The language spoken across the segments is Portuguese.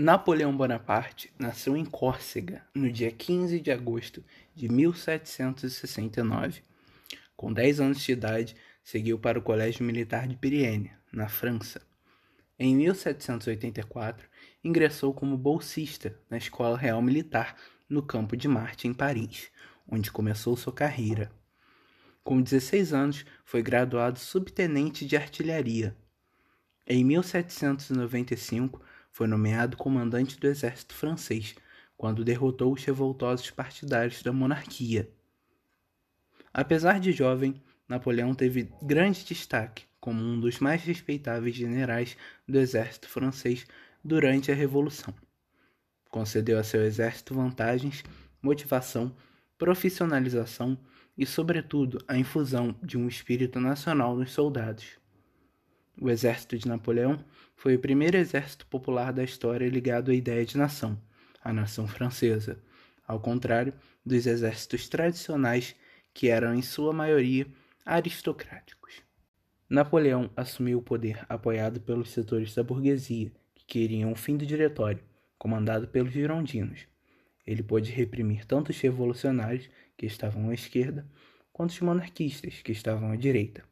Napoleão Bonaparte nasceu em Córcega no dia 15 de agosto de 1769. Com 10 anos de idade, seguiu para o Colégio Militar de Brienne, na França. Em 1784, ingressou como bolsista na Escola Real Militar no Campo de Marte, em Paris, onde começou sua carreira. Com 16 anos, foi graduado subtenente de artilharia. Em 1795, foi nomeado comandante do exército francês quando derrotou os revoltosos partidários da monarquia. Apesar de jovem, Napoleão teve grande destaque como um dos mais respeitáveis generais do exército francês durante a Revolução. Concedeu a seu exército vantagens, motivação, profissionalização e, sobretudo, a infusão de um espírito nacional nos soldados. O exército de Napoleão foi o primeiro exército popular da história ligado à ideia de nação, a nação francesa, ao contrário dos exércitos tradicionais que eram em sua maioria aristocráticos. Napoleão assumiu o poder apoiado pelos setores da burguesia que queriam o fim do diretório, comandado pelos girondinos. Ele pôde reprimir tanto os revolucionários, que estavam à esquerda, quanto os monarquistas, que estavam à direita.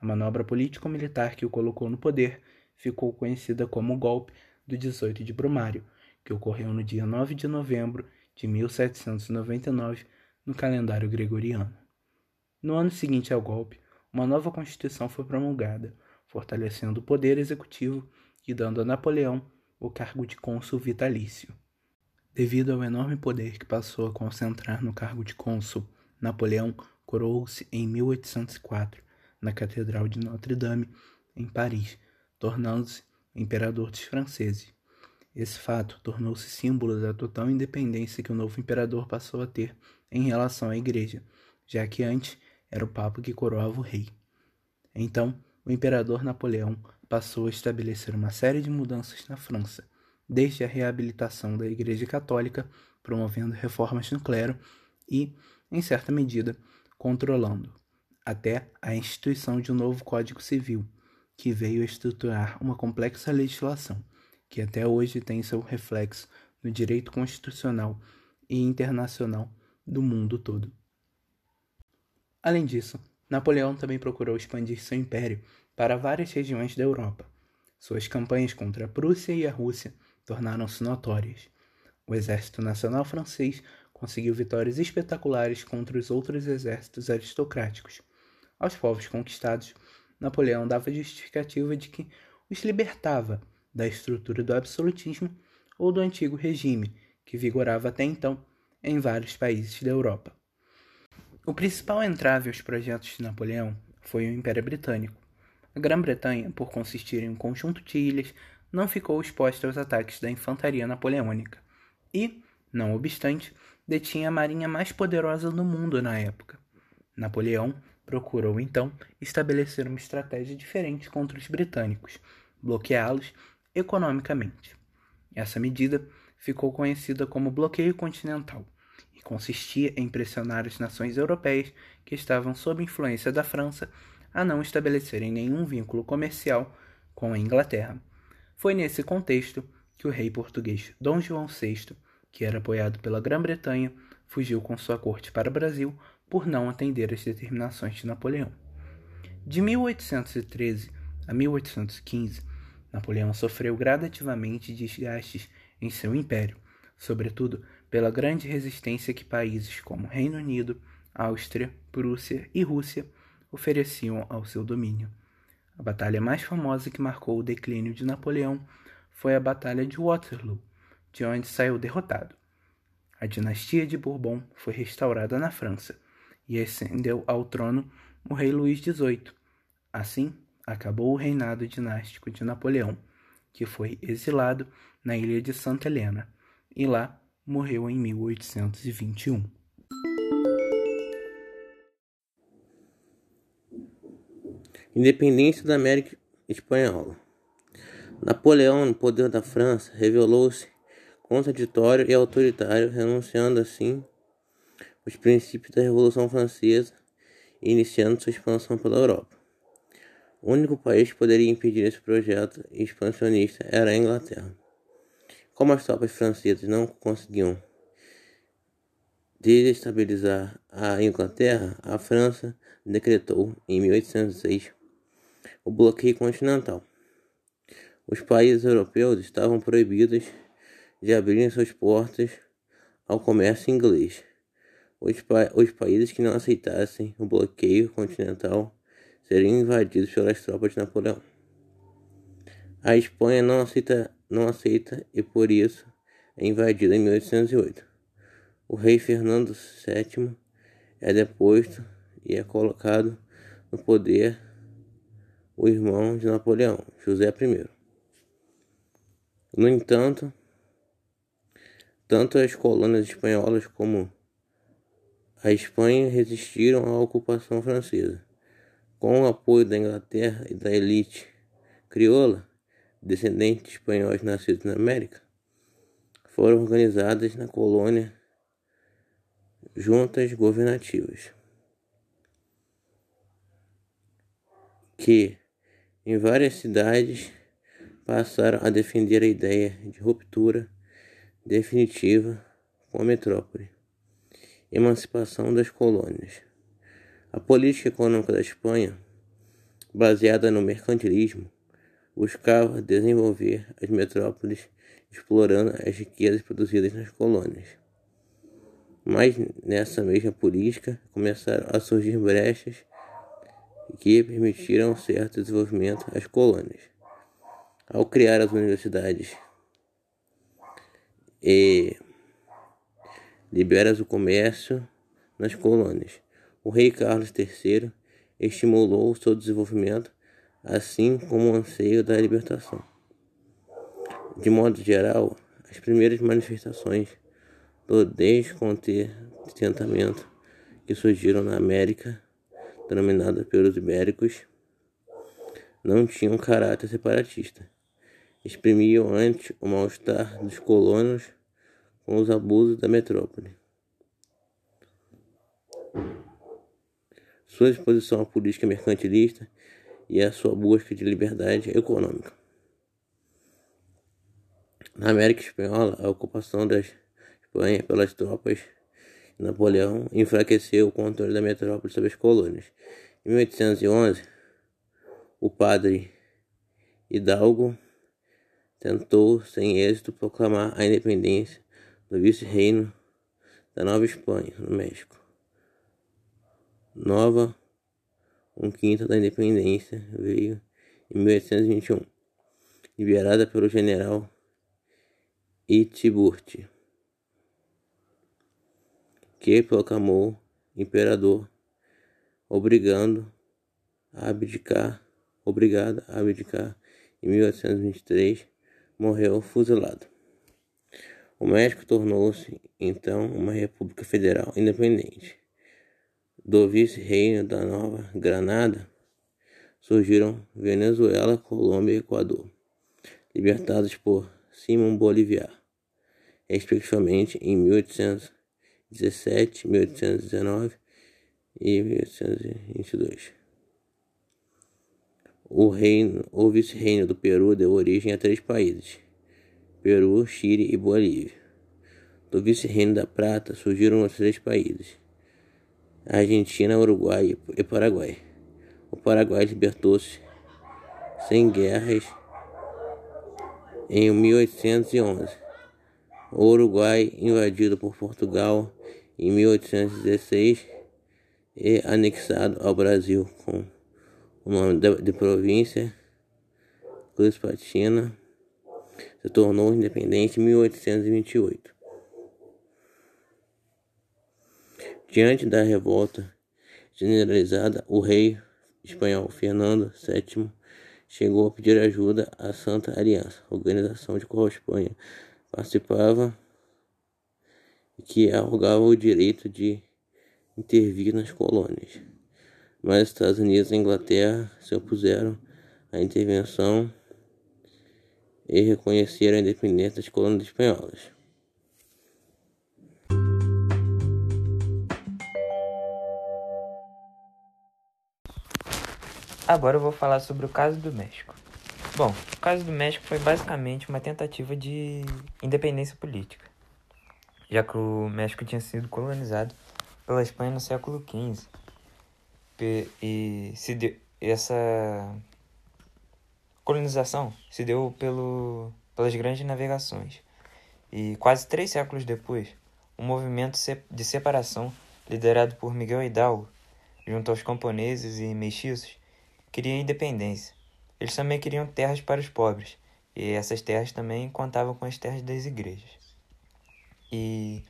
A manobra político-militar que o colocou no poder ficou conhecida como o golpe do 18 de Brumário, que ocorreu no dia 9 de novembro de 1799 no calendário gregoriano. No ano seguinte ao golpe, uma nova Constituição foi promulgada, fortalecendo o poder executivo e dando a Napoleão o cargo de cônsul vitalício. Devido ao enorme poder que passou a concentrar no cargo de cônsul, Napoleão coroou-se em 1804 na Catedral de Notre-Dame, em Paris, tornando-se imperador dos franceses. Esse fato tornou-se símbolo da total independência que o novo imperador passou a ter em relação à igreja, já que antes era o papa que coroava o rei. Então, o imperador Napoleão passou a estabelecer uma série de mudanças na França, desde a reabilitação da Igreja Católica, promovendo reformas no clero e, em certa medida, controlando, até a instituição de um novo Código Civil, que veio a estruturar uma complexa legislação que até hoje tem seu reflexo no direito constitucional e internacional do mundo todo. Além disso, Napoleão também procurou expandir seu império para várias regiões da Europa. Suas campanhas contra a Prússia e a Rússia tornaram-se notórias. O Exército Nacional Francês conseguiu vitórias espetaculares contra os outros exércitos aristocráticos. Aos povos conquistados, Napoleão dava justificativa de que os libertava da estrutura do absolutismo ou do antigo regime que vigorava até então em vários países da Europa. O principal entrave aos projetos de Napoleão foi o Império Britânico. A Grã-Bretanha, por consistir em um conjunto de ilhas, não ficou exposta aos ataques da infantaria napoleônica e, não obstante, detinha a marinha mais poderosa do mundo na época. Napoleão procurou então estabelecer uma estratégia diferente contra os britânicos, bloqueá-los economicamente. Essa medida ficou conhecida como bloqueio continental e consistia em pressionar as nações europeias que estavam sob influência da França a não estabelecerem nenhum vínculo comercial com a Inglaterra. Foi nesse contexto que o rei português Dom João VI, que era apoiado pela Grã-Bretanha, fugiu com sua corte para o Brasil por não atender às determinações de Napoleão. De 1813 a 1815, Napoleão sofreu gradativamente desgastes em seu império, sobretudo pela grande resistência que países como Reino Unido, Áustria, Prússia e Rússia ofereciam ao seu domínio. A batalha mais famosa que marcou o declínio de Napoleão foi a Batalha de Waterloo, de onde saiu derrotado. A dinastia de Bourbon foi restaurada na França e ascendeu ao trono o rei Luís XVIII. Assim, acabou o reinado dinástico de Napoleão, que foi exilado na ilha de Santa Helena e lá morreu em 1821. Independência da América Espanhola. Napoleão, no poder da França, revelou-se contraditório e autoritário, renunciando assim os princípios da Revolução Francesa iniciando sua expansão pela Europa. O único país que poderia impedir esse projeto expansionista era a Inglaterra. Como as tropas francesas não conseguiam desestabilizar a Inglaterra, a França decretou em 1806 o bloqueio continental. Os países europeus estavam proibidos de abrirem suas portas ao comércio inglês. Os, pa os países que não aceitassem o bloqueio continental seriam invadidos pelas tropas de Napoleão. A Espanha não aceita, não aceita e por isso é invadida em 1808. O rei Fernando VII é deposto e é colocado no poder o irmão de Napoleão, José I. No entanto, tanto as colônias espanholas como a Espanha resistiram à ocupação francesa. Com o apoio da Inglaterra e da elite crioula, descendentes de espanhóis nascidos na América, foram organizadas na colônia juntas governativas, que em várias cidades passaram a defender a ideia de ruptura definitiva com a metrópole, emancipação das colônias. A política econômica da Espanha, baseada no mercantilismo, buscava desenvolver as metrópoles explorando as riquezas produzidas nas colônias. Mas nessa mesma política começaram a surgir brechas que permitiram certo desenvolvimento às colônias. Ao criar as universidades e libera o comércio nas colônias, o rei Carlos III estimulou o seu desenvolvimento assim como o anseio da libertação. De modo geral, as primeiras manifestações do descontentamento que surgiram na América, denominada pelos ibéricos, não tinham caráter separatista. Exprimiam antes o mal-estar dos colonos com os abusos da metrópole. Sua exposição à política mercantilista e a sua busca de liberdade econômica. Na América Espanhola, a ocupação da Espanha pelas tropas de Napoleão enfraqueceu o controle da metrópole sobre as colônias. Em 1811, o padre Hidalgo tentou, sem êxito, proclamar a independência do vice-reino da Nova Espanha, no México. Nova um quinto da independência veio em 1821, liberada pelo general Itiburti, que proclamou imperador, obrigando a abdicar, obrigado a abdicar em 1823, morreu fuzilado. O México tornou-se então uma república federal independente do vice-reino da Nova Granada surgiram Venezuela, Colômbia e Equador, libertados por Simão Bolivar, respectivamente em 1817, 1819 e 1822. O reino, o vice-reino do Peru deu origem a três países: Peru, Chile e Bolívia. Do vice-reino da Prata surgiram os três países: Argentina, Uruguai e Paraguai. O Paraguai libertou-se sem guerras em 1811. O Uruguai, invadido por Portugal em 1816 e anexado ao Brasil com o nome de província Cruz Patina, se tornou independente em 1828. Diante da revolta generalizada, o rei espanhol Fernando VII chegou a pedir ajuda à Santa Aliança, organização de qual a Espanha participava e que arrogava o direito de intervir nas colônias. Mas Estados Unidos e Inglaterra se opuseram à intervenção e reconheceram a independência das colônias espanholas. Agora eu vou falar sobre o caso do México. Bom, o caso do México foi basicamente uma tentativa de independência política, já que o México tinha sido colonizado pela Espanha no século XV e se deu, essa colonização se deu pelo, pelas grandes navegações. E quase três séculos depois, um movimento de separação liderado por Miguel Hidalgo, junto aos camponeses e mestiços, queria independência. Eles também queriam terras para os pobres, e essas terras também contavam com as terras das igrejas. E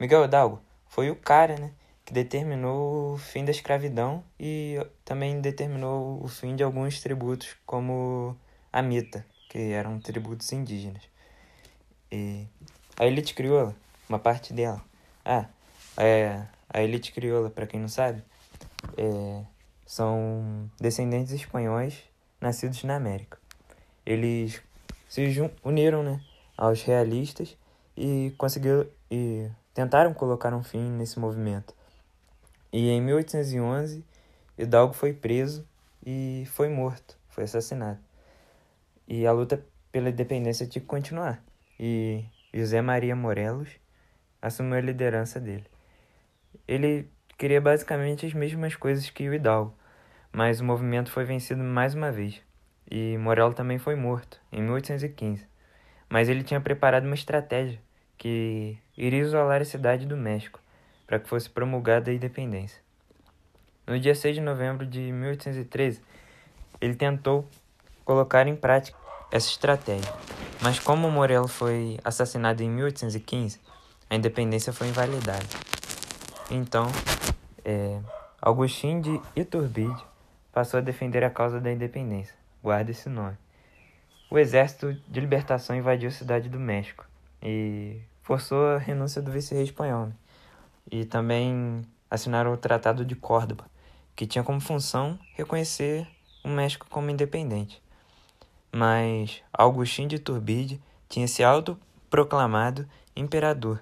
Miguel Hidalgo foi o cara, né, que determinou o fim da escravidão e também determinou o fim de alguns tributos, como a mita, que eram tributos indígenas. E a elite crioula, uma parte dela. Ah, é, a elite crioula, para quem não sabe, é, são descendentes espanhóis nascidos na América. Eles se uniram né, aos realistas e conseguiram e tentaram colocar um fim nesse movimento. E em 1811, Hidalgo foi preso e foi morto, foi assassinado. E a luta pela independência tinha que continuar. E José Maria Morelos assumiu a liderança dele. Ele queria basicamente as mesmas coisas que o Hidalgo, mas o movimento foi vencido mais uma vez. E Morelos também foi morto, em 1815. Mas ele tinha preparado uma estratégia que iria isolar a cidade do México para que fosse promulgada a independência. No dia 6 de novembro de 1813, ele tentou colocar em prática essa estratégia, mas como Morello foi assassinado em 1815, a independência foi invalidada. Então, é, Agostinho de Iturbide passou a defender a causa da independência. Guarda esse nome. O exército de libertação invadiu a cidade do México e forçou a renúncia do vice-rei espanhol. E também assinaram o Tratado de Córdoba, que tinha como função reconhecer o México como independente. Mas Agostinho de Iturbide tinha se autoproclamado imperador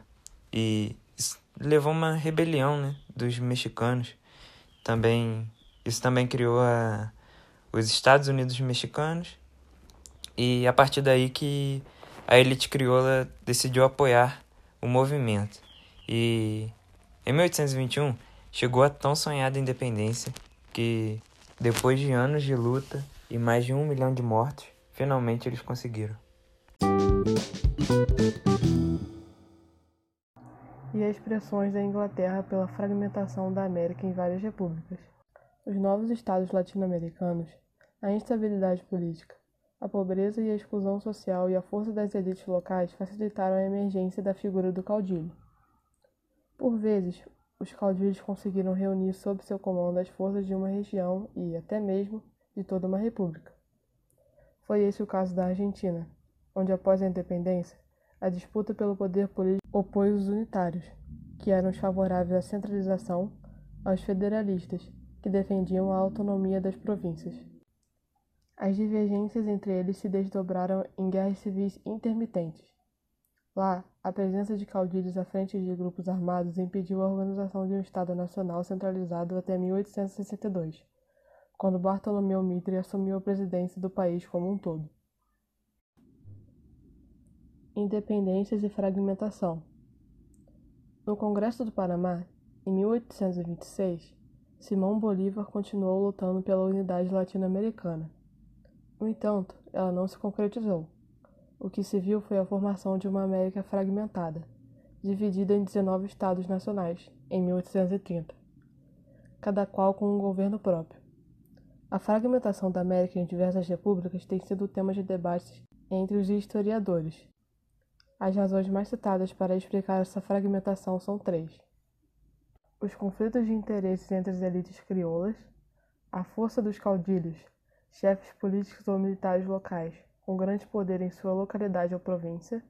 e levou uma rebelião né, dos mexicanos. Também isso também criou a, os Estados Unidos mexicanos e a partir daí que a elite crioula decidiu apoiar o movimento. E em 1821, chegou a tão sonhada independência que, depois de anos de luta e mais de um milhão de mortos, finalmente eles conseguiram. E as pressões da Inglaterra pela fragmentação da América em várias repúblicas. Os novos estados latino-americanos, a instabilidade política, a pobreza e a exclusão social e a força das elites locais facilitaram a emergência da figura do caudilho. Por vezes, os caudilhos conseguiram reunir sob seu comando as forças de uma região e, até mesmo, de toda uma república. Foi esse o caso da Argentina, onde, após a independência, a disputa pelo poder político opôs os unitários, que eram os favoráveis à centralização, aos federalistas, que defendiam a autonomia das províncias. As divergências entre eles se desdobraram em guerras civis intermitentes, Lá, a presença de caudilhos à frente de grupos armados impediu a organização de um Estado nacional centralizado até 1862, quando Bartolomeu Mitre assumiu a presidência do país como um todo. Independências e fragmentação. No Congresso do Panamá, em 1826, Simão Bolívar continuou lutando pela unidade latino-americana. No entanto, ela não se concretizou. O que se viu foi a formação de uma América fragmentada, dividida em 19 estados nacionais, em 1830, cada qual com um governo próprio. A fragmentação da América em diversas repúblicas tem sido tema de debates entre os historiadores. As razões mais citadas para explicar essa fragmentação são três: os conflitos de interesses entre as elites crioulas, a força dos caudilhos, chefes políticos ou militares locais, com grande poder em sua localidade ou província.